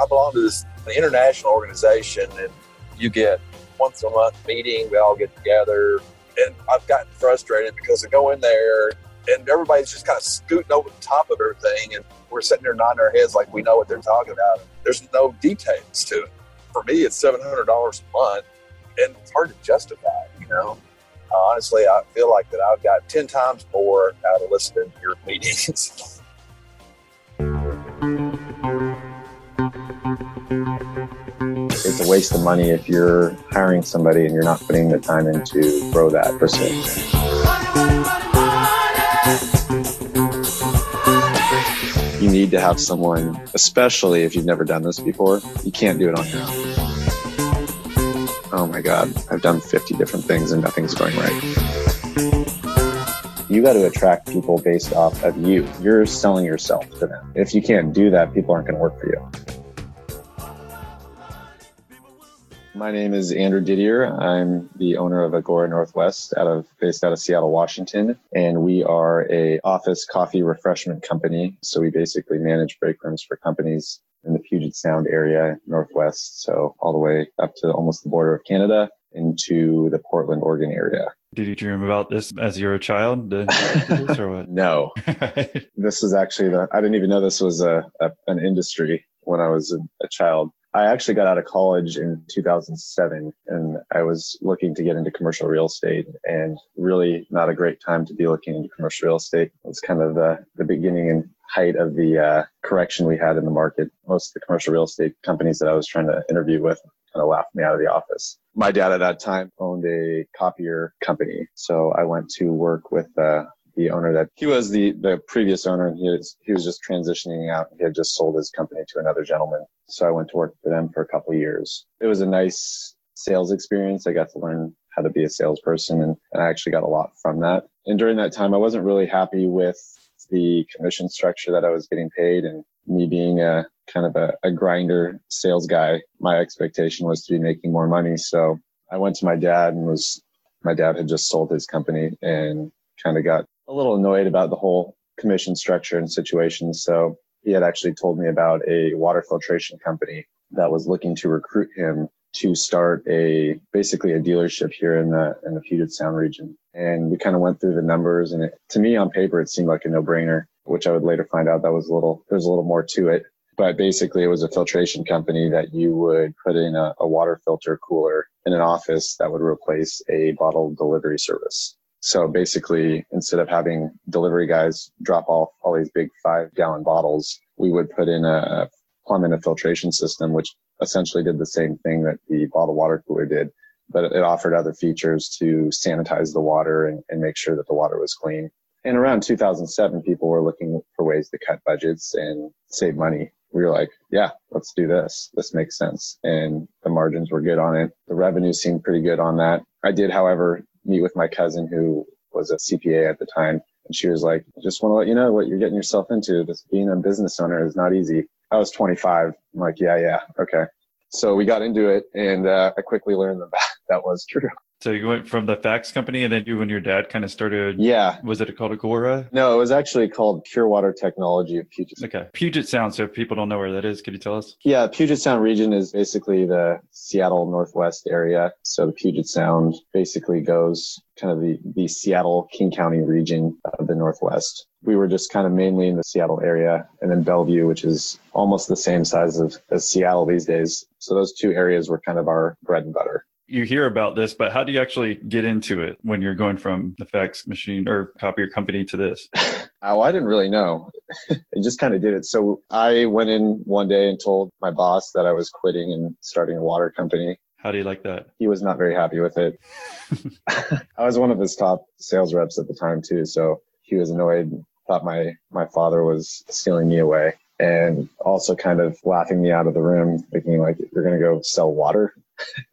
I belong to this international organization, and you get once a month meeting. We all get together, and I've gotten frustrated because I go in there and everybody's just kind of scooting over the top of everything, and we're sitting there nodding our heads like we know what they're talking about. There's no details to it. For me, it's seven hundred dollars a month, and it's hard to justify. You know, honestly, I feel like that I've got ten times more out of listening to your meetings. waste of money if you're hiring somebody and you're not putting the time in to grow that person. You need to have someone, especially if you've never done this before, you can't do it on your own. Oh my God, I've done 50 different things and nothing's going right. You got to attract people based off of you. You're selling yourself to them. If you can't do that, people aren't going to work for you. My name is Andrew Didier. I'm the owner of Agora Northwest out of based out of Seattle, Washington, and we are a office coffee refreshment company. So we basically manage break rooms for companies in the Puget Sound area, Northwest, so all the way up to almost the border of Canada into the Portland, Oregon area. Did you dream about this as you were a child? Uh, or what? no. this is actually the, I didn't even know this was a, a an industry when I was a, a child. I actually got out of college in 2007 and I was looking to get into commercial real estate and really not a great time to be looking into commercial real estate. It was kind of the, the beginning and height of the uh, correction we had in the market. Most of the commercial real estate companies that I was trying to interview with kind of laughed me out of the office. My dad at that time owned a copier company. So I went to work with uh, the owner that he was the the previous owner and he was he was just transitioning out. He had just sold his company to another gentleman. So i went to work for them for a couple years. It was a nice sales experience. I got to learn how to be a salesperson and, and i actually got a lot from that. And during that time i wasn't really happy with the commission structure that i was getting paid and me being a kind of a, a grinder sales guy my expectation was to be making more money. So i went to my dad and was my dad had just sold his company and kind of got a little annoyed about the whole commission structure and situation. So he had actually told me about a water filtration company that was looking to recruit him to start a basically a dealership here in the in the Puget Sound region. And we kind of went through the numbers, and it, to me on paper it seemed like a no brainer. Which I would later find out that was a little there's a little more to it. But basically, it was a filtration company that you would put in a, a water filter cooler in an office that would replace a bottle delivery service. So basically, instead of having delivery guys drop off all these big five gallon bottles, we would put in a plumb in a filtration system, which essentially did the same thing that the bottled water cooler did, but it offered other features to sanitize the water and, and make sure that the water was clean. And around 2007, people were looking for ways to cut budgets and save money. We were like, yeah, let's do this. This makes sense. And the margins were good on it. The revenue seemed pretty good on that. I did, however, meet with my cousin who was a CPA at the time. And she was like, I just want to let you know what you're getting yourself into. This being a business owner is not easy. I was 25. I'm like, yeah, yeah, okay. So we got into it and uh, I quickly learned that that was true. So you went from the fax company, and then you and your dad kind of started. Yeah. Was it called Agora? No, it was actually called Pure Water Technology of Puget. Okay, Puget Sound. So if people don't know where that is, could you tell us? Yeah, Puget Sound region is basically the Seattle Northwest area. So the Puget Sound basically goes kind of the the Seattle King County region of the Northwest. We were just kind of mainly in the Seattle area, and then Bellevue, which is almost the same size of, as Seattle these days. So those two areas were kind of our bread and butter you hear about this, but how do you actually get into it when you're going from the fax machine or copier company to this? Oh, I didn't really know. I just kind of did it. So I went in one day and told my boss that I was quitting and starting a water company. How do you like that? He was not very happy with it. I was one of his top sales reps at the time too, so he was annoyed. Thought my my father was stealing me away, and also kind of laughing me out of the room, thinking like, "You're gonna go sell water."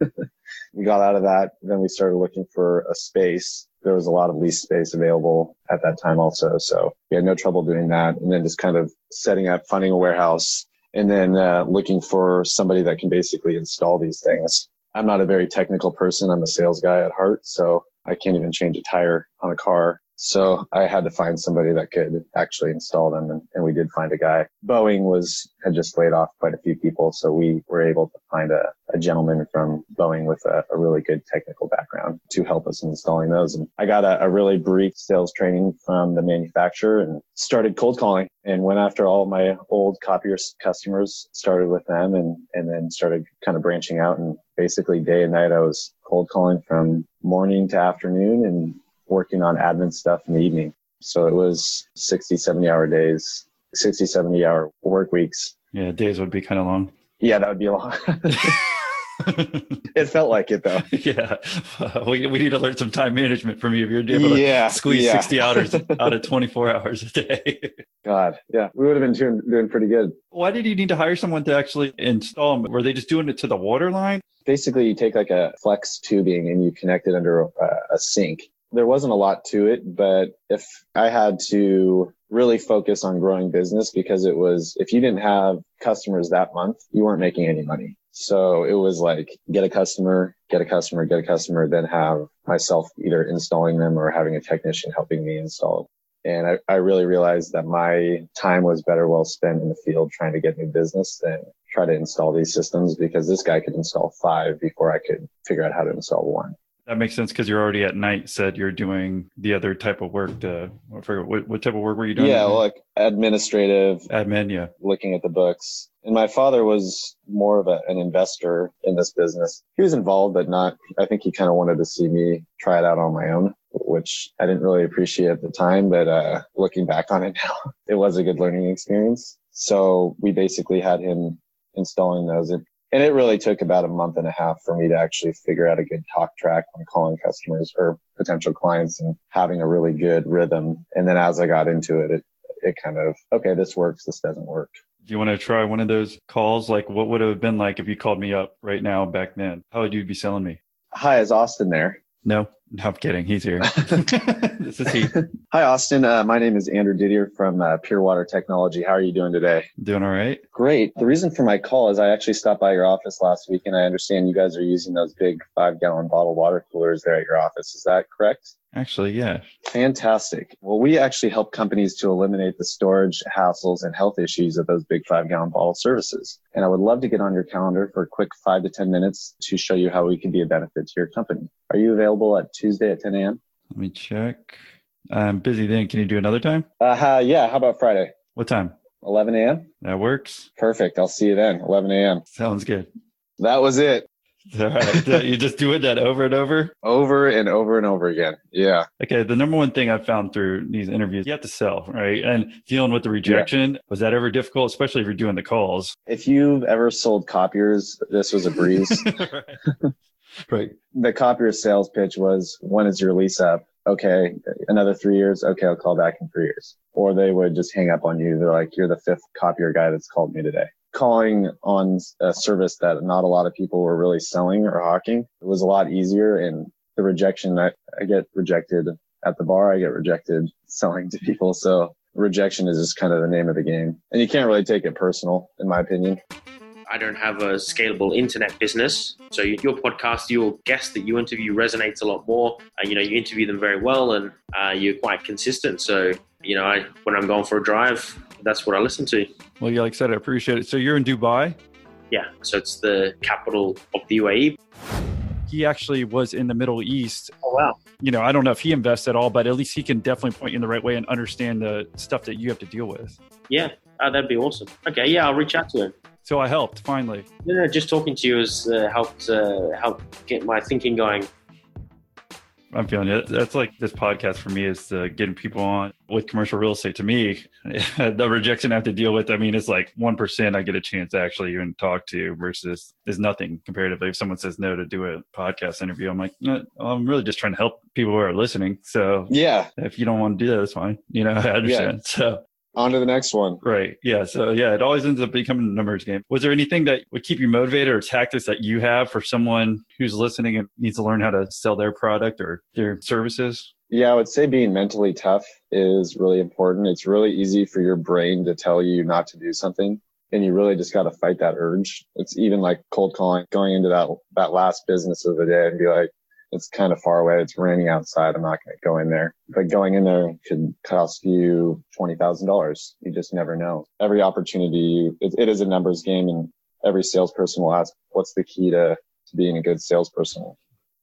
we got out of that. Then we started looking for a space. There was a lot of lease space available at that time also. So we had no trouble doing that. And then just kind of setting up, finding a warehouse and then uh, looking for somebody that can basically install these things. I'm not a very technical person. I'm a sales guy at heart. So I can't even change a tire on a car. So I had to find somebody that could actually install them. And, and we did find a guy. Boeing was, had just laid off quite a few people. So we were able to find a, a gentleman from Boeing with a, a, really good technical background to help us in installing those. And I got a, a really brief sales training from the manufacturer and started cold calling and went after all my old copier customers, started with them and, and then started kind of branching out and basically day and night I was cold calling from morning to afternoon and working on admin stuff in the evening. So it was 60, 70 hour days, 60, 70 hour work weeks. Yeah, days would be kind of long. Yeah, that would be long. it felt like it though. Yeah, we, we need to learn some time management from you if you're able to yeah, squeeze yeah. 60 hours out of 24 hours a day. God, yeah, we would have been doing, doing pretty good. Why did you need to hire someone to actually install them? Were they just doing it to the water line? Basically, you take like a flex tubing and you connect it under a, a sink. There wasn't a lot to it, but if I had to really focus on growing business because it was, if you didn't have customers that month, you weren't making any money. So it was like get a customer, get a customer, get a customer, then have myself either installing them or having a technician helping me install. And I, I really realized that my time was better well spent in the field trying to get new business than try to install these systems because this guy could install five before I could figure out how to install one. That makes sense because you're already at night. Said you're doing the other type of work. To I forget what, what type of work were you doing? Yeah, like administrative admin. Yeah, looking at the books. And my father was more of a, an investor in this business. He was involved, but not. I think he kind of wanted to see me try it out on my own, which I didn't really appreciate at the time. But uh, looking back on it now, it was a good learning experience. So we basically had him installing those. And it really took about a month and a half for me to actually figure out a good talk track when calling customers or potential clients and having a really good rhythm. And then as I got into it, it, it kind of, okay, this works, this doesn't work. Do you want to try one of those calls? Like what would it have been like if you called me up right now back then? How would you be selling me? Hi, is Austin there? No, no, I'm kidding. He's here. this is he. Hi, Austin. Uh, my name is Andrew Didier from uh, Pure Water Technology. How are you doing today? Doing all right. Great. The reason for my call is I actually stopped by your office last week and I understand you guys are using those big five gallon bottle water coolers there at your office. Is that correct? Actually, yeah. Fantastic. Well, we actually help companies to eliminate the storage hassles and health issues of those big five gallon bottle services. And I would love to get on your calendar for a quick five to 10 minutes to show you how we can be a benefit to your company. Are you available at Tuesday at 10 a.m.? Let me check. I'm busy then. Can you do another time? Uh, yeah. How about Friday? What time? 11 a.m. That works. Perfect. I'll see you then. 11 a.m. Sounds good. That was it. All right. you just doing that over and over? Over and over and over again. Yeah. Okay. The number one thing I've found through these interviews, you have to sell, right? And dealing with the rejection, yeah. was that ever difficult, especially if you're doing the calls? If you've ever sold copiers, this was a breeze. right. right. The copier sales pitch was when is your lease up? Okay, another three years. Okay, I'll call back in three years. Or they would just hang up on you. They're like, you're the fifth copier guy that's called me today calling on a service that not a lot of people were really selling or hawking. It was a lot easier and the rejection I, I get rejected at the bar, I get rejected selling to people. So rejection is just kind of the name of the game. And you can't really take it personal, in my opinion. I don't have a scalable internet business. So your podcast, your guest that you interview resonates a lot more. Uh, you know, you interview them very well and uh, you're quite consistent. So, you know, I, when I'm going for a drive, that's what I listen to. Well, yeah, like I said, I appreciate it. So you're in Dubai? Yeah. So it's the capital of the UAE. He actually was in the Middle East. Oh, wow. You know, I don't know if he invests at all, but at least he can definitely point you in the right way and understand the stuff that you have to deal with. Yeah. Oh, that'd be awesome. Okay. Yeah. I'll reach out to him. So I helped finally. No, Yeah, just talking to you has uh, helped uh, help get my thinking going. I'm feeling it. That's like this podcast for me is uh, getting people on with commercial real estate. To me, the rejection I have to deal with. I mean, it's like one percent I get a chance to actually even talk to versus is nothing comparatively. If someone says no to do a podcast interview, I'm like, no, I'm really just trying to help people who are listening. So yeah, if you don't want to do that, that's fine. You know, I understand. Yeah. So on to the next one. Right. Yeah. So yeah, it always ends up becoming a numbers game. Was there anything that would keep you motivated or tactics that you have for someone who's listening and needs to learn how to sell their product or their services? Yeah, I would say being mentally tough is really important. It's really easy for your brain to tell you not to do something. And you really just got to fight that urge. It's even like cold calling, going into that, that last business of the day and be like, it's kind of far away. It's raining outside. I'm not going to go in there. But going in there could cost you $20,000. You just never know. Every opportunity, it, it is a numbers game and every salesperson will ask, what's the key to, to being a good salesperson?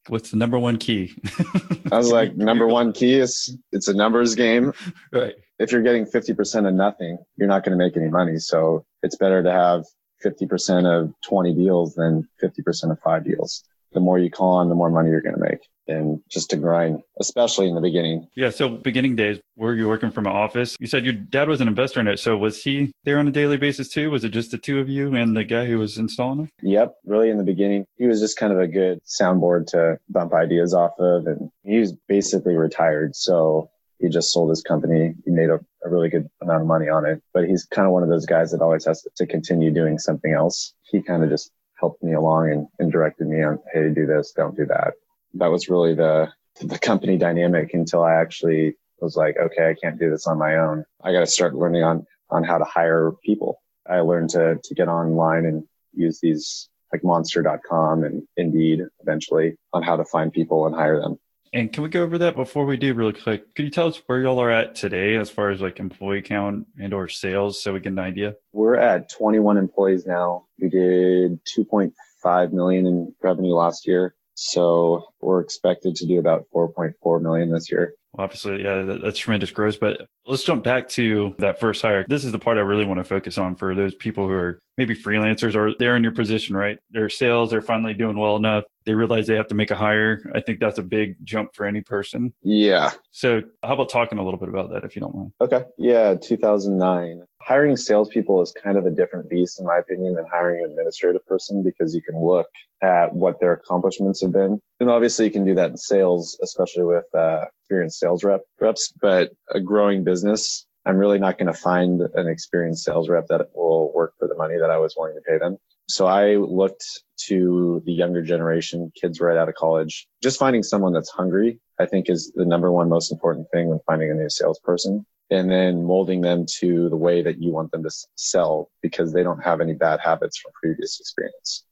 What's the number one key? I was like, number one key is it's a numbers game. Right. If you're getting 50% of nothing, you're not going to make any money. So it's better to have 50% of 20 deals than 50% of five deals. The more you call on, the more money you're going to make. And just to grind, especially in the beginning. Yeah. So beginning days, were you working from an office? You said your dad was an investor in it. So was he there on a daily basis too? Was it just the two of you and the guy who was installing them? Yep. Really in the beginning, he was just kind of a good soundboard to bump ideas off of. And he was basically retired. So he just sold his company. He made a, a, really good amount of money on it, but he's kind of one of those guys that always has to, to continue doing something else. He kind of just helped me along and, and directed me on, hey, do this, don't do that. That was really the the company dynamic until I actually was like, okay, I can't do this on my own. I got to start learning on on how to hire people. I learned to to get online and use these like monster.com and Indeed eventually on how to find people and hire them. And can we go over that before we do really quick? Could you tell us where y'all are at today as far as like employee count and or sales so we get an idea? We're at 21 employees now. We did 2.5 million in revenue last year. So we're expected to do about 4.4 million this year. Obviously, yeah, that, that's tremendous growth. But let's jump back to that first hire. This is the part I really want to focus on for those people who are maybe freelancers or they're in your position, right? Their sales, they're finally doing well enough. They realize they have to make a hire. I think that's a big jump for any person. Yeah. So, how about talking a little bit about that, if you don't mind? Okay. Yeah. 2009. Hiring salespeople is kind of a different beast, in my opinion, than hiring an administrative person because you can look at what their accomplishments have been. And obviously, you can do that in sales, especially with uh, experienced sales rep reps. But a growing business, I'm really not going to find an experienced sales rep that will work for the money that I was willing to pay them. So I looked to the younger generation, kids right out of college. Just finding someone that's hungry, I think is the number one most important thing when finding a new salesperson. And then molding them to the way that you want them to sell because they don't have any bad habits from previous experience.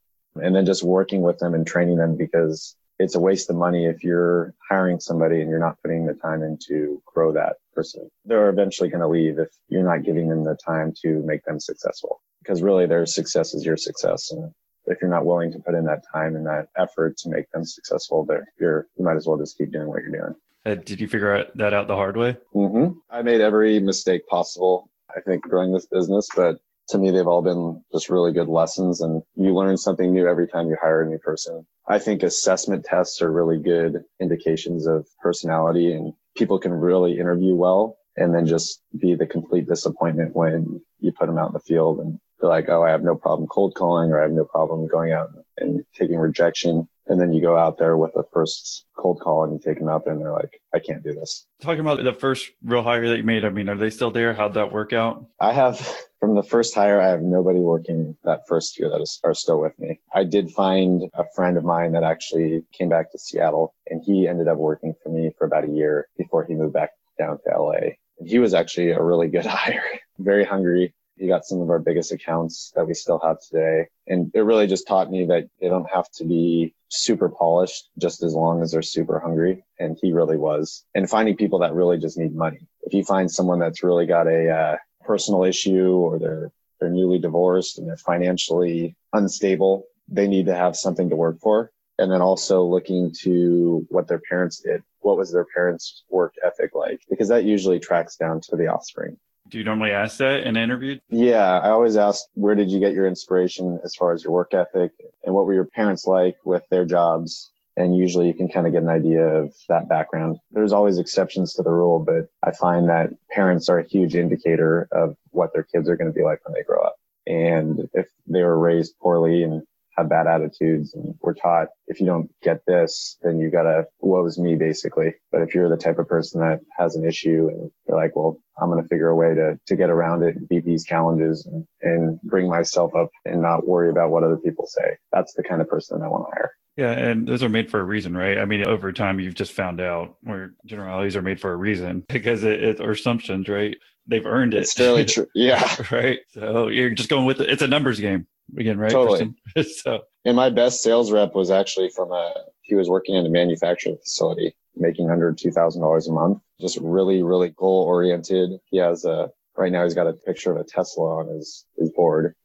And then just working with them and training them because it's a waste of money if you're hiring somebody and you're not putting the time in to grow that person. They're eventually going to leave if you're not giving them the time to make them successful because really their success is your success. And if you're not willing to put in that time and that effort to make them successful, you're you might as well just keep doing what you're doing. Uh, did you figure that out the hard way? Mm-hmm. I made every mistake possible. I think growing this business, but to me, they've all been just really good lessons and you learn something new every time you hire a new person. I think assessment tests are really good indications of personality and people can really interview well and then just be the complete disappointment when you put them out in the field and they're like, oh, I have no problem cold calling or I have no problem going out and taking rejection. And then you go out there with the first cold call and you take them there and they're like, I can't do this. Talking about the first real hire that you made, I mean, are they still there? How'd that work out? I have from the first hire, I have nobody working that first year that is, are still with me. I did find a friend of mine that actually came back to Seattle and he ended up working for me for about a year before he moved back down to LA. And he was actually a really good hire, very hungry, he got some of our biggest accounts that we still have today. And it really just taught me that they don't have to be super polished just as long as they're super hungry. And he really was. And finding people that really just need money. If you find someone that's really got a uh, personal issue or they're they're newly divorced and they're financially unstable, they need to have something to work for. And then also looking to what their parents did. What was their parents' work ethic like? Because that usually tracks down to the offspring. Do you normally ask that in an interview? Yeah, I always ask, where did you get your inspiration as far as your work ethic and what were your parents like with their jobs? And usually you can kind of get an idea of that background. There's always exceptions to the rule, but I find that parents are a huge indicator of what their kids are going to be like when they grow up. And if they were raised poorly and have bad attitudes and we're taught if you don't get this, then you gotta woe's me basically. But if you're the type of person that has an issue and you're like, well, I'm going to figure a way to, to get around it and beat these challenges and, and bring myself up and not worry about what other people say. That's the kind of person I want to hire. Yeah, and those are made for a reason, right? I mean, over time, you've just found out where generalities are made for a reason because it, it or assumptions, right? They've earned it. It's fairly true. Yeah. right. So you're just going with it. It's a numbers game again, right? Totally. so, and my best sales rep was actually from a, he was working in a manufacturing facility making under $2,000 a month. Just really, really goal oriented. He has a, right now he's got a picture of a Tesla on his, his board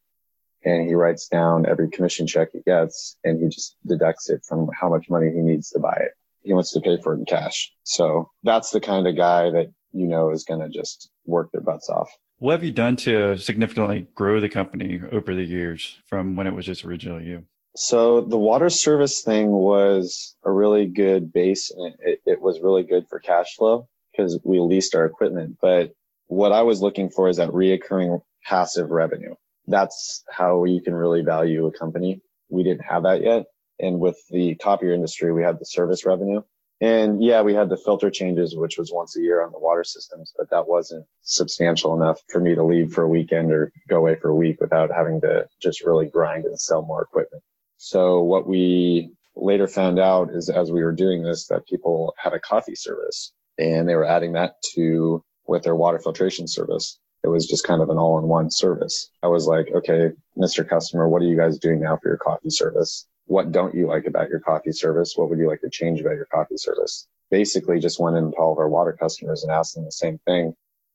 and he writes down every commission check he gets and he just deducts it from how much money he needs to buy it. He wants to pay for it in cash. So that's the kind of guy that you know is going to just work their butts off. What have you done to significantly grow the company over the years from when it was just originally you? So the water service thing was a really good base and it, it was really good for cash flow because we leased our equipment. But what I was looking for is that reoccurring passive revenue. That's how you can really value a company. We didn't have that yet. And with the copier industry, we had the service revenue. And yeah, we had the filter changes, which was once a year on the water systems, but that wasn't substantial enough for me to leave for a weekend or go away for a week without having to just really grind and sell more equipment. So what we later found out is as we were doing this, that people had a coffee service and they were adding that to with their water filtration service. It was just kind of an all in one service. I was like, okay, Mr. Customer, what are you guys doing now for your coffee service? what don't you like about your coffee service? What would you like to change about your coffee service? Basically just went into all of our water customers and asked them the same thing.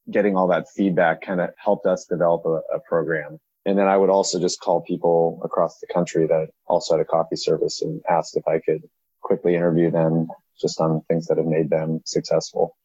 Getting all that feedback kind of helped us develop a, a program. And then I would also just call people across the country that also had a coffee service and asked if I could quickly interview them just on things that have made them successful.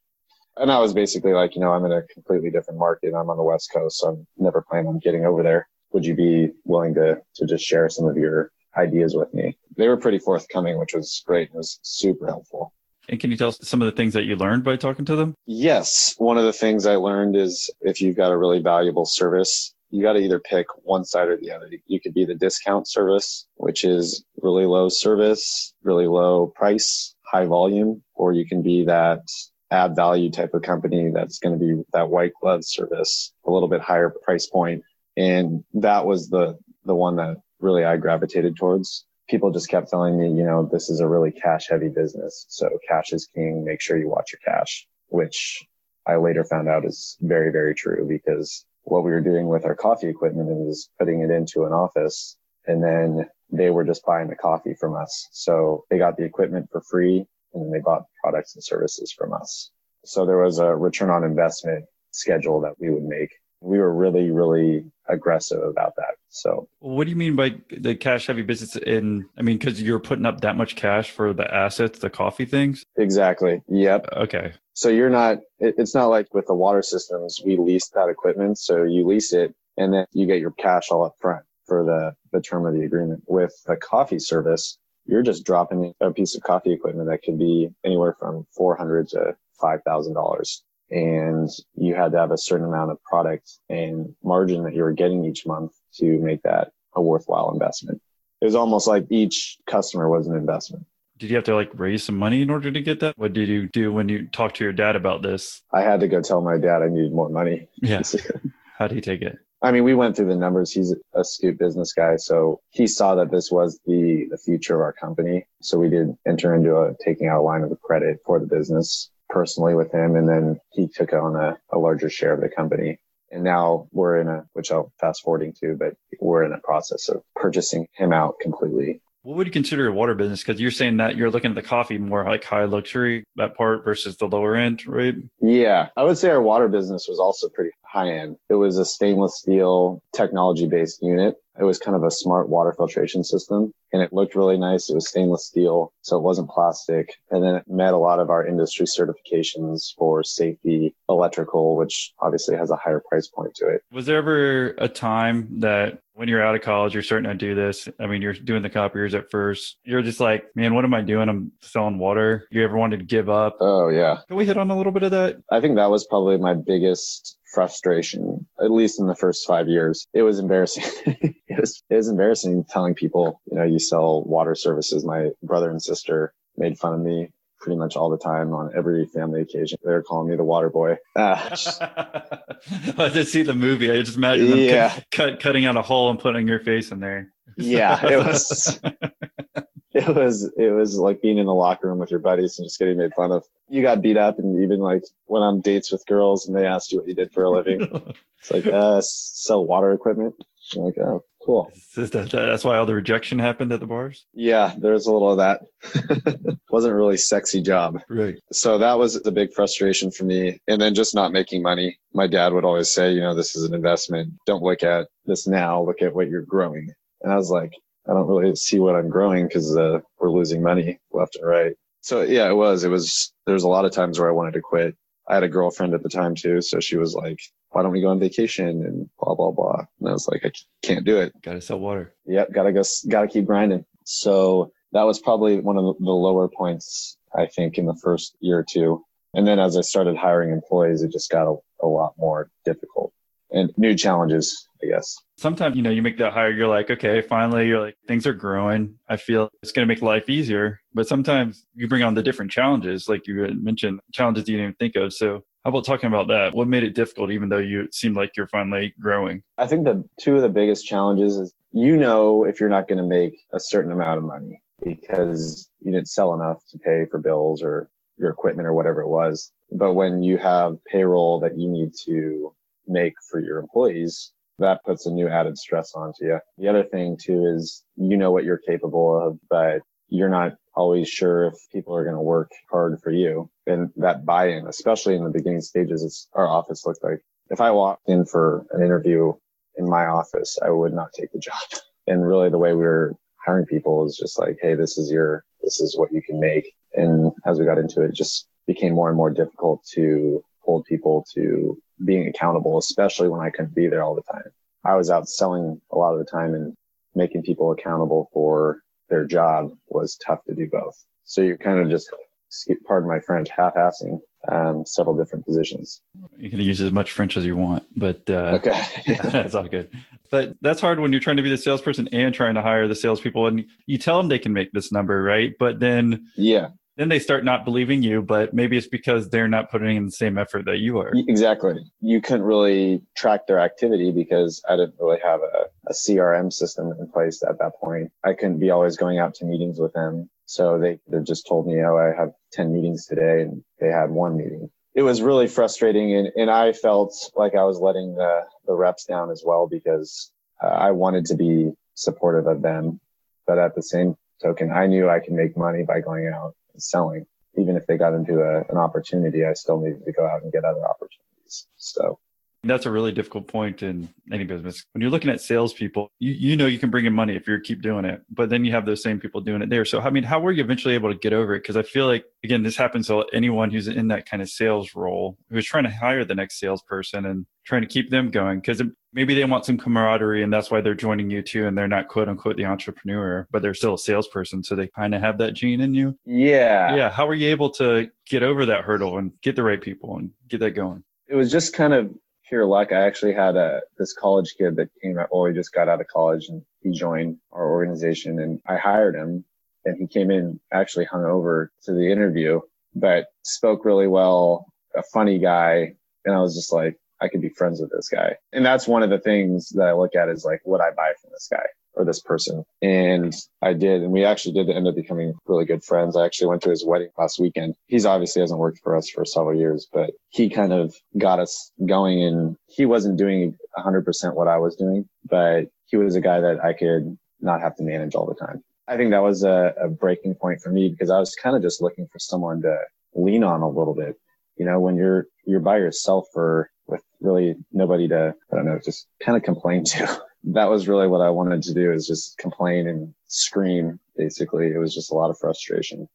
And I was basically like, you know, I'm in a completely different market. I'm on the West Coast, so I'm never planning on getting over there. Would you be willing to to just share some of your ideas with me. They were pretty forthcoming, which was great. It was super helpful. And can you tell us some of the things that you learned by talking to them? Yes. One of the things I learned is if you've got a really valuable service, you got to either pick one side or the other. You could be the discount service, which is really low service, really low price, high volume, or you can be that add value type of company that's going to be that white glove service, a little bit higher price point. And that was the, the one that really I gravitated towards. People just kept telling me, you know, this is a really cash heavy business. So cash is king. Make sure you watch your cash, which I later found out is very, very true because what we were doing with our coffee equipment is putting it into an office and then they were just buying the coffee from us. So they got the equipment for free and then they bought products and services from us. So there was a return on investment schedule that we would make we were really, really aggressive about that. So, what do you mean by the cash heavy business? In, I mean, because you're putting up that much cash for the assets, the coffee things? Exactly. Yep. Okay. So, you're not, it's not like with the water systems, we lease that equipment. So, you lease it and then you get your cash all up front for the, the term of the agreement. With the coffee service, you're just dropping a piece of coffee equipment that could be anywhere from 400 to $5,000 and you had to have a certain amount of product and margin that you were getting each month to make that a worthwhile investment. It was almost like each customer was an investment. Did you have to like raise some money in order to get that? What did you do when you talked to your dad about this? I had to go tell my dad I needed more money. Yeah. How did he take it? I mean, we went through the numbers. He's a astute business guy. So he saw that this was the, the future of our company. So we did enter into a taking out a line of credit for the business personally with him. And then he took on a, a larger share of the company. And now we're in a, which I'll fast forwarding to, but we're in a process of purchasing him out completely. What would you consider a water business? Because you're saying that you're looking at the coffee more like high luxury, that part versus the lower end, right? Yeah. I would say our water business was also pretty high end. It was a stainless steel technology based unit. It was kind of a smart water filtration system and it looked really nice. It was stainless steel, so it wasn't plastic. And then it met a lot of our industry certifications for safety, electrical, which obviously has a higher price point to it. Was there ever a time that when you're out of college, you're starting to do this? I mean, you're doing the copiers at first. You're just like, man, what am I doing? I'm selling water. You ever wanted to give up? Oh, yeah. Can we hit on a little bit of that? I think that was probably my biggest frustration, at least in the first five years. It was embarrassing. it was it was embarrassing telling people, you know, you sell water services. My brother and sister made fun of me pretty much all the time on every family occasion. They were calling me the water boy. Uh, I did see the movie. I just imagine them yeah. cut, cut, cutting out a hole and putting your face in there. Yeah, it was. it was it was like being in the locker room with your buddies and just getting made fun of. You got beat up and even like went on dates with girls and they asked you what you did for a living. it's like uh sell water equipment. I'm like, oh cool. That, that's why all the rejection happened at the bars. Yeah, there's a little of that. Wasn't really sexy job. Right. So that was the big frustration for me. And then just not making money. My dad would always say, you know, this is an investment. Don't look at this now. Look at what you're growing. And I was like, I don't really see what I'm growing because uh, we're losing money left and right. So yeah, it was. It was. There's a lot of times where I wanted to quit. I had a girlfriend at the time too, so she was like, "Why don't we go on vacation?" and blah blah blah. And I was like, "I can't do it. Got to sell water." Yep, gotta go. Gotta keep grinding. So that was probably one of the lower points I think in the first year or two. And then as I started hiring employees, it just got a, a lot more difficult and new challenges, I guess. Sometimes, you know, you make that hire, you're like, okay, finally, you're like, things are growing. I feel it's going to make life easier. But sometimes you bring on the different challenges, like you mentioned, challenges you didn't even think of. So, how about talking about that? What made it difficult, even though you seem like you're finally growing? I think the two of the biggest challenges is you know if you're not going to make a certain amount of money because you didn't sell enough to pay for bills or your equipment or whatever it was. But when you have payroll that you need to make for your employees, that puts a new added stress onto you. The other thing too is you know what you're capable of, but you're not always sure if people are going to work hard for you. And that buy-in, especially in the beginning stages, it's our office looked like if I walked in for an interview in my office, I would not take the job. And really the way we were hiring people is just like, Hey, this is your, this is what you can make. And as we got into it, it just became more and more difficult to hold people to being accountable, especially when I couldn't be there all the time. I was out selling a lot of the time and making people accountable for their job was tough to do both. So you're kind of just, pardon my French, half-assing um, several different positions. You can use as much French as you want, but uh, okay, that's all good. But that's hard when you're trying to be the salesperson and trying to hire the salespeople, and you tell them they can make this number, right? But then yeah, then they start not believing you, but maybe it's because they're not putting in the same effort that you are. Exactly. You couldn't really track their activity because I didn't really have a, a CRM system in place at that point. I couldn't be always going out to meetings with them. So they, they just told me, oh, I have 10 meetings today and they had one meeting. It was really frustrating. And, and I felt like I was letting the, the reps down as well because uh, I wanted to be supportive of them. But at the same token, I knew I could make money by going out selling. Even if they got into a, an opportunity, I still needed to go out and get other opportunities. So that's a really difficult point in any business. When you're looking at salespeople, you, you know you can bring in money if you keep doing it, but then you have those same people doing it there. So I mean, how were you eventually able to get over it? Because I feel like again, this happens to anyone who's in that kind of sales role who's trying to hire the next salesperson and trying to keep them going because maybe they want some camaraderie and that's why they're joining you too and they're not quote unquote the entrepreneur but they're still a salesperson so they kind of have that gene in you yeah yeah how were you able to get over that hurdle and get the right people and get that going it was just kind of pure luck i actually had a this college kid that came out well he just got out of college and he joined our organization and i hired him and he came in actually hung over to the interview but spoke really well a funny guy. And i was just like I could be friends with this guy. And that's one of the things that I look at is like, what I buy from this guy or this person. And I did. And we actually did end up becoming really good friends. I actually went to his wedding last weekend. He's obviously hasn't worked for us for several years, but he kind of got us going and he wasn't doing 100% what I was doing, but he was a guy that I could not have to manage all the time. I think that was a, a breaking point for me because I was kind of just looking for someone to lean on a little bit. You know, when you're, you're by yourself for with really nobody to, I don't know, just kind of complain to. that was really what I wanted to do is just complain and scream. Basically, it was just a lot of frustration.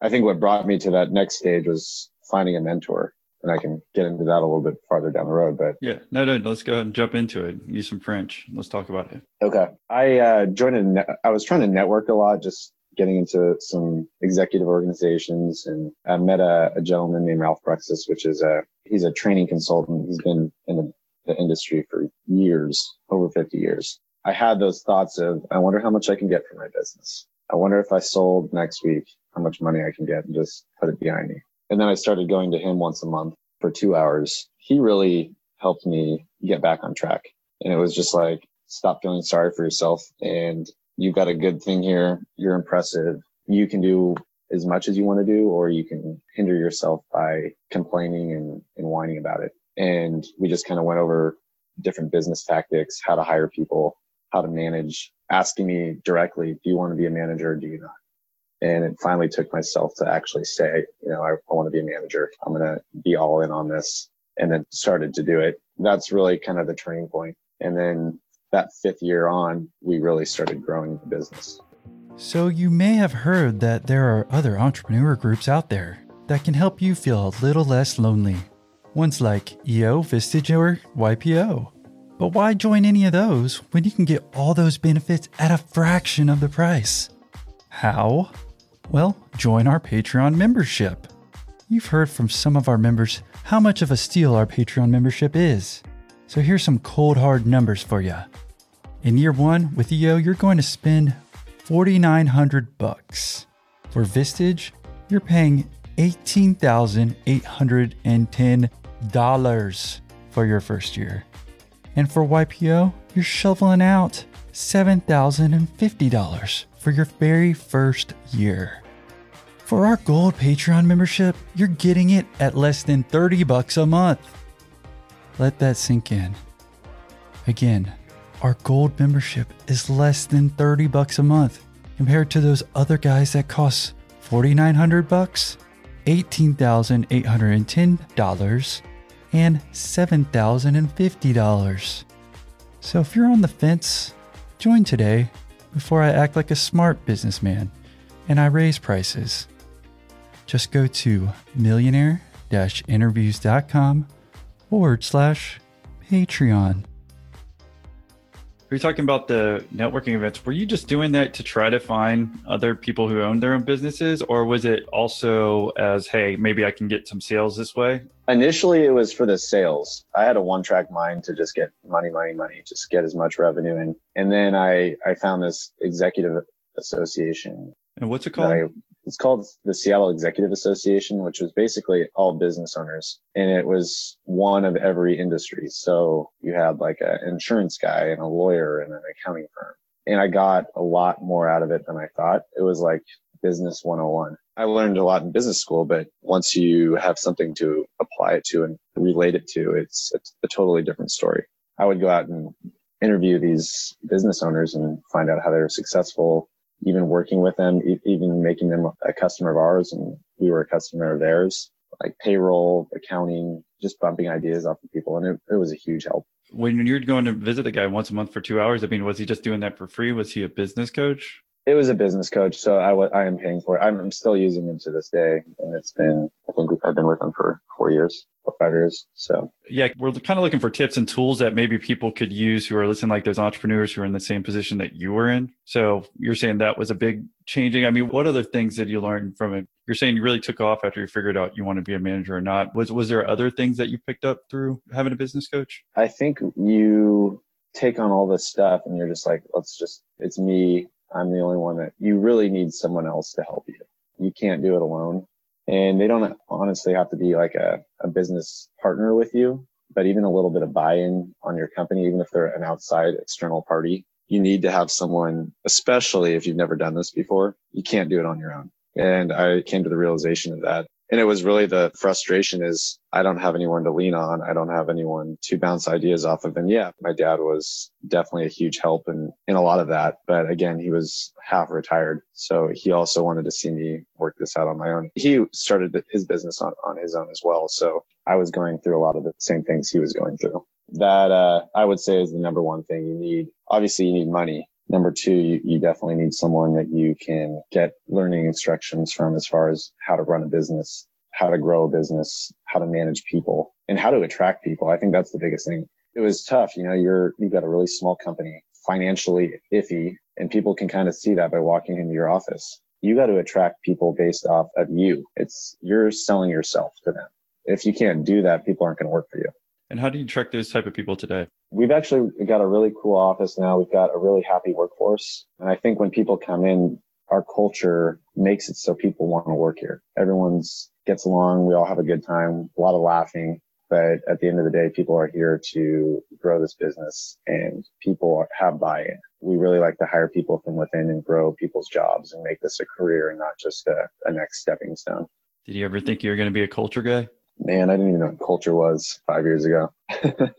I think what brought me to that next stage was finding a mentor. And I can get into that a little bit farther down the road, but yeah, no, no, let's go ahead and jump into it. Use some French. Let's talk about it. Okay. I uh, joined a, ne- I was trying to network a lot, just getting into some executive organizations and I met a, a gentleman named Ralph Brexis, which is a, he's a training consultant. He's been in the, the industry for years, over 50 years. I had those thoughts of, I wonder how much I can get for my business. I wonder if I sold next week, how much money I can get and just put it behind me. And then I started going to him once a month for two hours. He really helped me get back on track. And it was just like, stop feeling sorry for yourself and you've got a good thing here. You're impressive. You can do as much as you want to do, or you can hinder yourself by complaining and, and whining about it. And we just kind of went over different business tactics, how to hire people, how to manage, asking me directly, do you want to be a manager or do you not? And it finally took myself to actually say, you know, I, I want to be a manager. I'm going to be all in on this and then started to do it. That's really kind of the turning point. And then that fifth year on, we really started growing the business. So, you may have heard that there are other entrepreneur groups out there that can help you feel a little less lonely. Ones like EO, Vistage, or YPO. But why join any of those when you can get all those benefits at a fraction of the price? How? Well, join our Patreon membership. You've heard from some of our members how much of a steal our Patreon membership is. So here's some cold hard numbers for you. In year 1 with EO, you're going to spend 4900 bucks. For Vistage, you're paying $18,810 for your first year. And for YPO, you're shoveling out $7,050 for your very first year. For our gold Patreon membership, you're getting it at less than 30 bucks a month. Let that sink in. Again, our gold membership is less than 30 bucks a month compared to those other guys that cost 4900 bucks, $18,810, and $7,050. So if you're on the fence, join today before I act like a smart businessman and I raise prices. Just go to millionaire interviews.com forward slash Patreon. We talking about the networking events. Were you just doing that to try to find other people who own their own businesses, or was it also as, hey, maybe I can get some sales this way? Initially, it was for the sales. I had a one track mind to just get money, money, money, just get as much revenue. And, and then I, I found this executive association. And what's it called? It's called the Seattle Executive Association, which was basically all business owners. And it was one of every industry. So you had like an insurance guy and a lawyer and an accounting firm. And I got a lot more out of it than I thought. It was like business 101. I learned a lot in business school, but once you have something to apply it to and relate it to, it's, a totally different story. I would go out and interview these business owners and find out how they're successful even working with them, even making them a customer of ours and we were a customer of theirs, like payroll, accounting, just bumping ideas off of people. And it, it was a huge help. When you're going to visit the guy once a month for two hours, I mean, was he just doing that for free? Was he a business coach? It was a business coach. So I, w- I am paying for it. I'm, I'm still using him to this day. And it's been, I think I've been with him for four years or five years. So yeah, we're kind of looking for tips and tools that maybe people could use who are listening, like those entrepreneurs who are in the same position that you were in. So you're saying that was a big changing. I mean, what other things did you learn from it? You're saying you really took off after you figured out you want to be a manager or not. Was was there other things that you picked up through having a business coach? I think you take on all this stuff and you're just like, let's just it's me. I'm the only one that you really need someone else to help you. You can't do it alone. And they don't honestly have to be like a, a business partner with you, but even a little bit of buy-in on your company, even if they're an outside external party, you need to have someone, especially if you've never done this before, you can't do it on your own. And I came to the realization of that and it was really the frustration is I don't have anyone to lean on. I don't have anyone to bounce ideas off of. And yeah, my dad was definitely a huge help in, in a lot of that. But again, he was half retired. So he also wanted to see me work this out on my own. He started his business on, on his own as well. So I was going through a lot of the same things he was going through. That, uh, I would say is the number one thing you need. Obviously you need money Number two, you, you, definitely need someone that you can get learning instructions from as far as how to run a business, how to grow a business, how to manage people and how to attract people. I think that's the biggest thing. It was tough. You know, you're, you've got a really small company, financially iffy, and people can kind of see that by walking into your office. You got to attract people based off of you. It's, you're selling yourself to them. If you can't do that, people aren't going to work for you. And how do you track those type of people today? We've actually got a really cool office now. We've got a really happy workforce. And I think when people come in, our culture makes it so people want to work here. Everyone's gets along. We all have a good time, a lot of laughing. But at the end of the day, people are here to grow this business and people have buy-in. We really like to hire people from within and grow people's jobs and make this a career and not just a, a next stepping stone. Did you ever think you were going to be a culture guy? Man, I didn't even know what culture was five years ago.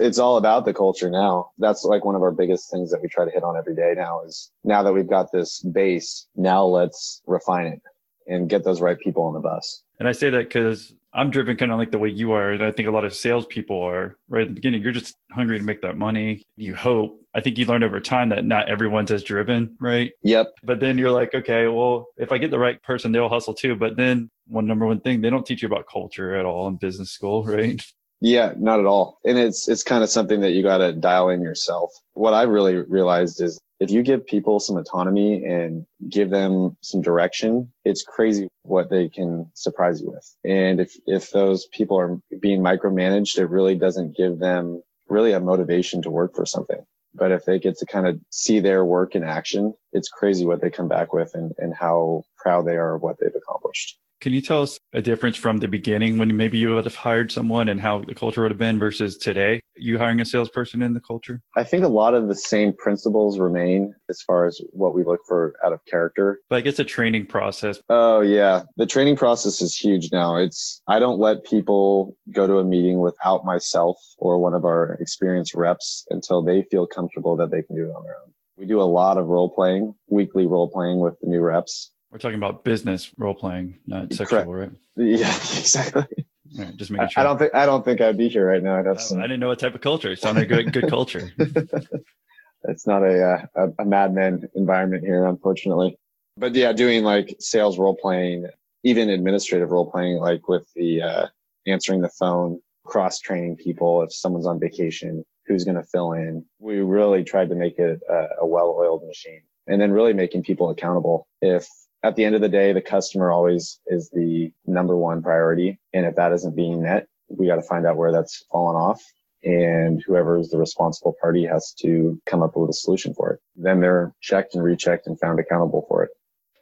It's all about the culture now. That's like one of our biggest things that we try to hit on every day now is now that we've got this base, now let's refine it and get those right people on the bus. And I say that because I'm driven kind of like the way you are. And I think a lot of salespeople are right at the beginning. You're just hungry to make that money. You hope. I think you learn over time that not everyone's as driven, right? Yep. But then you're like, okay, well, if I get the right person, they'll hustle too. But then one number one thing, they don't teach you about culture at all in business school, right? Yeah, not at all. And it's it's kind of something that you got to dial in yourself. What I really realized is if you give people some autonomy and give them some direction, it's crazy what they can surprise you with. And if if those people are being micromanaged, it really doesn't give them really a motivation to work for something. But if they get to kind of see their work in action, it's crazy what they come back with and, and how proud they are of what they've accomplished. Can you tell us a difference from the beginning when maybe you would have hired someone and how the culture would have been versus today? You hiring a salesperson in the culture? I think a lot of the same principles remain as far as what we look for out of character. But I guess a training process. Oh yeah. The training process is huge now. It's, I don't let people go to a meeting without myself or one of our experienced reps until they feel comfortable that they can do it on their own. We do a lot of role playing, weekly role playing with the new reps we're talking about business role playing, not sexual, Correct. right? Yeah, exactly. Right, just making sure. I, I don't think I don't think I'd be here right now. I'd have some... I didn't know what type of culture. It sounded good. Good culture. it's not a, uh, a a madman environment here, unfortunately. But yeah, doing like sales role playing, even administrative role playing, like with the uh, answering the phone, cross training people if someone's on vacation, who's going to fill in. We really tried to make it a, a well oiled machine, and then really making people accountable. If at the end of the day, the customer always is the number one priority. And if that isn't being met, we got to find out where that's fallen off. And whoever is the responsible party has to come up with a solution for it. Then they're checked and rechecked and found accountable for it.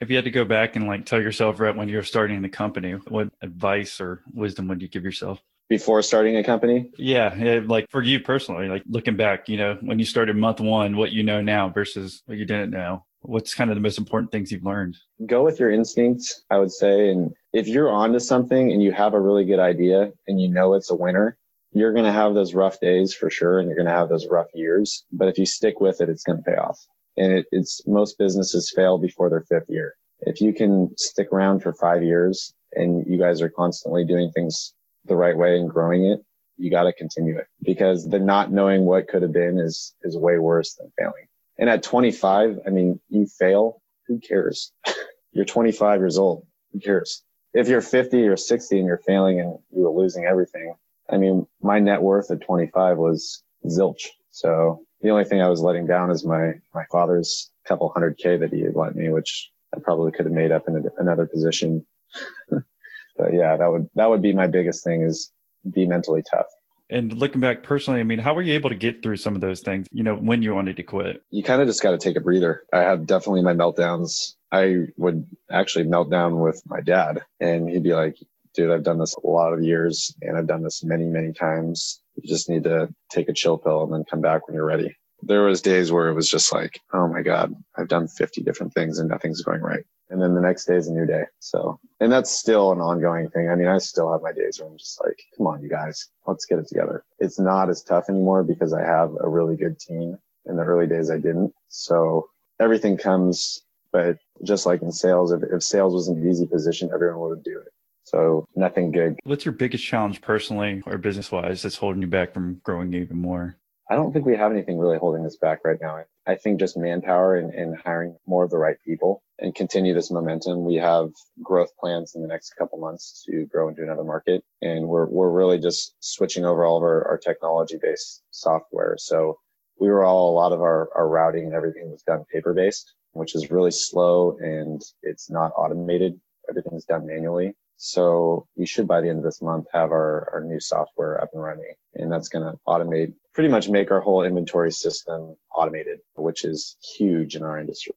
If you had to go back and like tell yourself right when you're starting the company, what advice or wisdom would you give yourself? Before starting a company? Yeah, yeah. Like for you personally, like looking back, you know, when you started month one, what you know now versus what you didn't know what's kind of the most important things you've learned? Go with your instincts, I would say. And if you're onto something and you have a really good idea and you know it's a winner, you're going to have those rough days for sure. And you're going to have those rough years. But if you stick with it, it's going to pay off. And it, it's most businesses fail before their fifth year. If you can stick around for five years and you guys are constantly doing things the right way and growing it, you got to continue it because the not knowing what could have been is, is way worse than failing. And at 25, I mean, you fail. Who cares? you're 25 years old. Who cares? If you're 50 or 60 and you're failing and you were losing everything, I mean, my net worth at 25 was zilch. So the only thing I was letting down is my, my father's couple hundred K that he had lent me, which I probably could have made up in a, another position. but yeah, that would, that would be my biggest thing is be mentally tough. And looking back personally, I mean, how were you able to get through some of those things, you know, when you wanted to quit? You kind of just got to take a breather. I have definitely my meltdowns. I would actually melt down with my dad, and he'd be like, dude, I've done this a lot of years and I've done this many, many times. You just need to take a chill pill and then come back when you're ready. There was days where it was just like, oh my God, I've done 50 different things and nothing's going right and then the next day is a new day. So, and that's still an ongoing thing. I mean, I still have my days where I'm just like, come on, you guys, let's get it together. It's not as tough anymore because I have a really good team. In the early days, I didn't. So everything comes, but just like in sales, if, if sales was an easy position, everyone would do it. So nothing good. What's your biggest challenge personally or business wise that's holding you back from growing even more? I don't think we have anything really holding us back right now. I think just manpower and, and, hiring more of the right people and continue this momentum. We have growth plans in the next couple months to grow into another market. And we're, we're really just switching over all of our, our technology based software. So we were all, a lot of our, our routing and everything was done paper based, which is really slow and it's not automated. Everything's done manually. So we should by the end of this month have our, our new software up and running. And that's going to automate, pretty much make our whole inventory system automated, which is huge in our industry.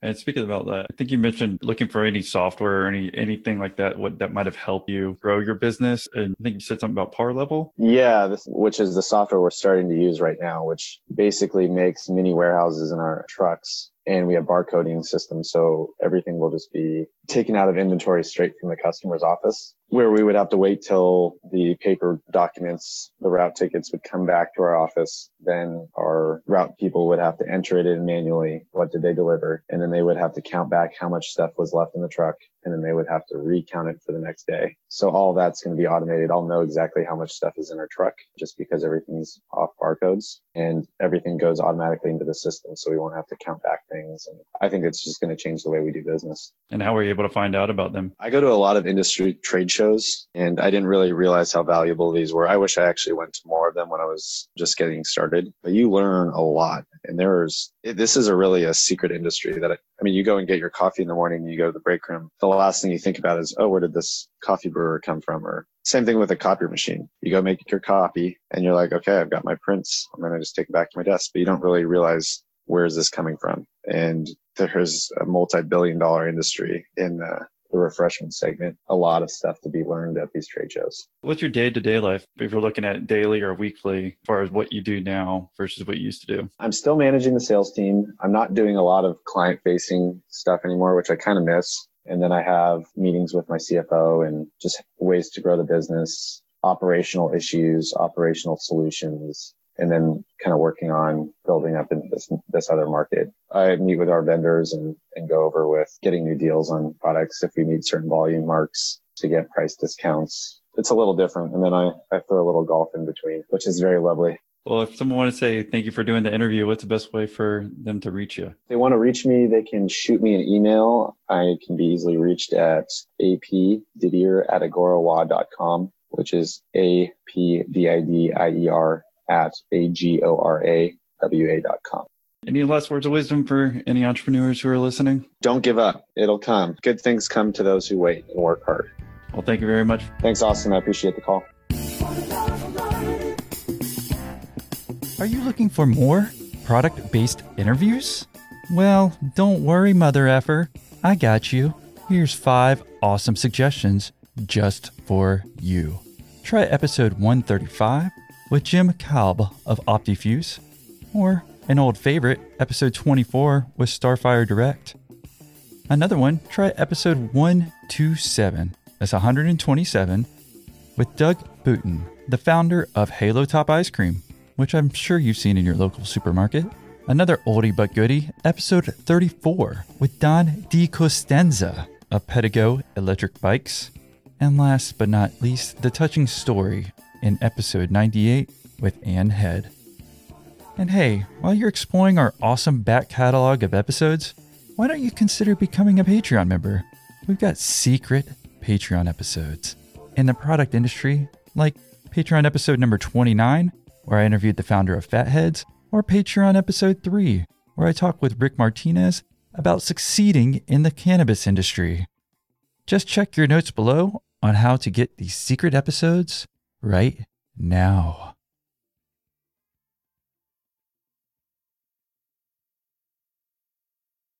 And speaking about that, I think you mentioned looking for any software or any anything like that what that might have helped you grow your business. And I think you said something about Parlevel. Yeah, this, which is the software we're starting to use right now, which basically makes mini warehouses in our trucks and we have barcoding systems. So everything will just be taken out of inventory straight from the customer's office where we would have to wait till the paper documents, the route tickets would come back to our office. Then our route people would have to enter it in manually. What did they deliver? And then they would have to count back how much stuff was left in the truck. And then they would have to recount it for the next day. So all that's going to be automated. I'll know exactly how much stuff is in our truck just because everything's off barcodes and everything goes automatically into the system. So we won't have to count back things. And I think it's just going to change the way we do business. And how were you able to find out about them? I go to a lot of industry trade shows and I didn't really realize how valuable these were. I wish I actually went to more of them when I was just getting started, but you learn a lot. And there's, this is a really a secret industry that I, I mean, you go and get your coffee in the morning, you go to the break room. The last thing you think about is, oh, where did this coffee brewer come from? Or same thing with a copier machine. You go make your copy and you're like, okay, I've got my prints. I'm going to just take it back to my desk, but you don't really realize where is this coming from? And there's a multi-billion dollar industry in uh, the refreshment segment. A lot of stuff to be learned at these trade shows. What's your day to day life if you're looking at daily or weekly as far as what you do now versus what you used to do? I'm still managing the sales team. I'm not doing a lot of client facing stuff anymore, which I kind of miss. And then I have meetings with my CFO and just ways to grow the business, operational issues, operational solutions, and then kind of working on building up into this this other market. I meet with our vendors and, and go over with getting new deals on products if we meet certain volume marks to get price discounts. It's a little different. And then I, I throw a little golf in between, which is very lovely. Well, if someone want to say thank you for doing the interview, what's the best way for them to reach you? If they want to reach me, they can shoot me an email. I can be easily reached at apdidier at agorawa.com, which is A-P-D-I-D-I-E-R at A-G-O-R-A-W-A.com. Any last words of wisdom for any entrepreneurs who are listening? Don't give up. It'll come. Good things come to those who wait and work hard. Well, thank you very much. Thanks, Austin. I appreciate the call. Are you looking for more product based interviews? Well, don't worry, mother effer. I got you. Here's five awesome suggestions just for you. Try episode 135 with Jim Kalb of OptiFuse, or an old favorite, episode 24 with Starfire Direct. Another one, try episode 127, that's 127, with Doug Bouton, the founder of Halo Top Ice Cream, which I'm sure you've seen in your local supermarket. Another oldie but goodie, episode 34, with Don DiCostanzo of Pedego Electric Bikes. And last but not least, the touching story in episode 98 with Ann Head. And hey, while you're exploring our awesome back catalog of episodes, why don't you consider becoming a Patreon member? We've got secret Patreon episodes in the product industry, like Patreon episode number 29, where I interviewed the founder of Fatheads, or Patreon episode 3, where I talk with Rick Martinez about succeeding in the cannabis industry. Just check your notes below on how to get these secret episodes right now.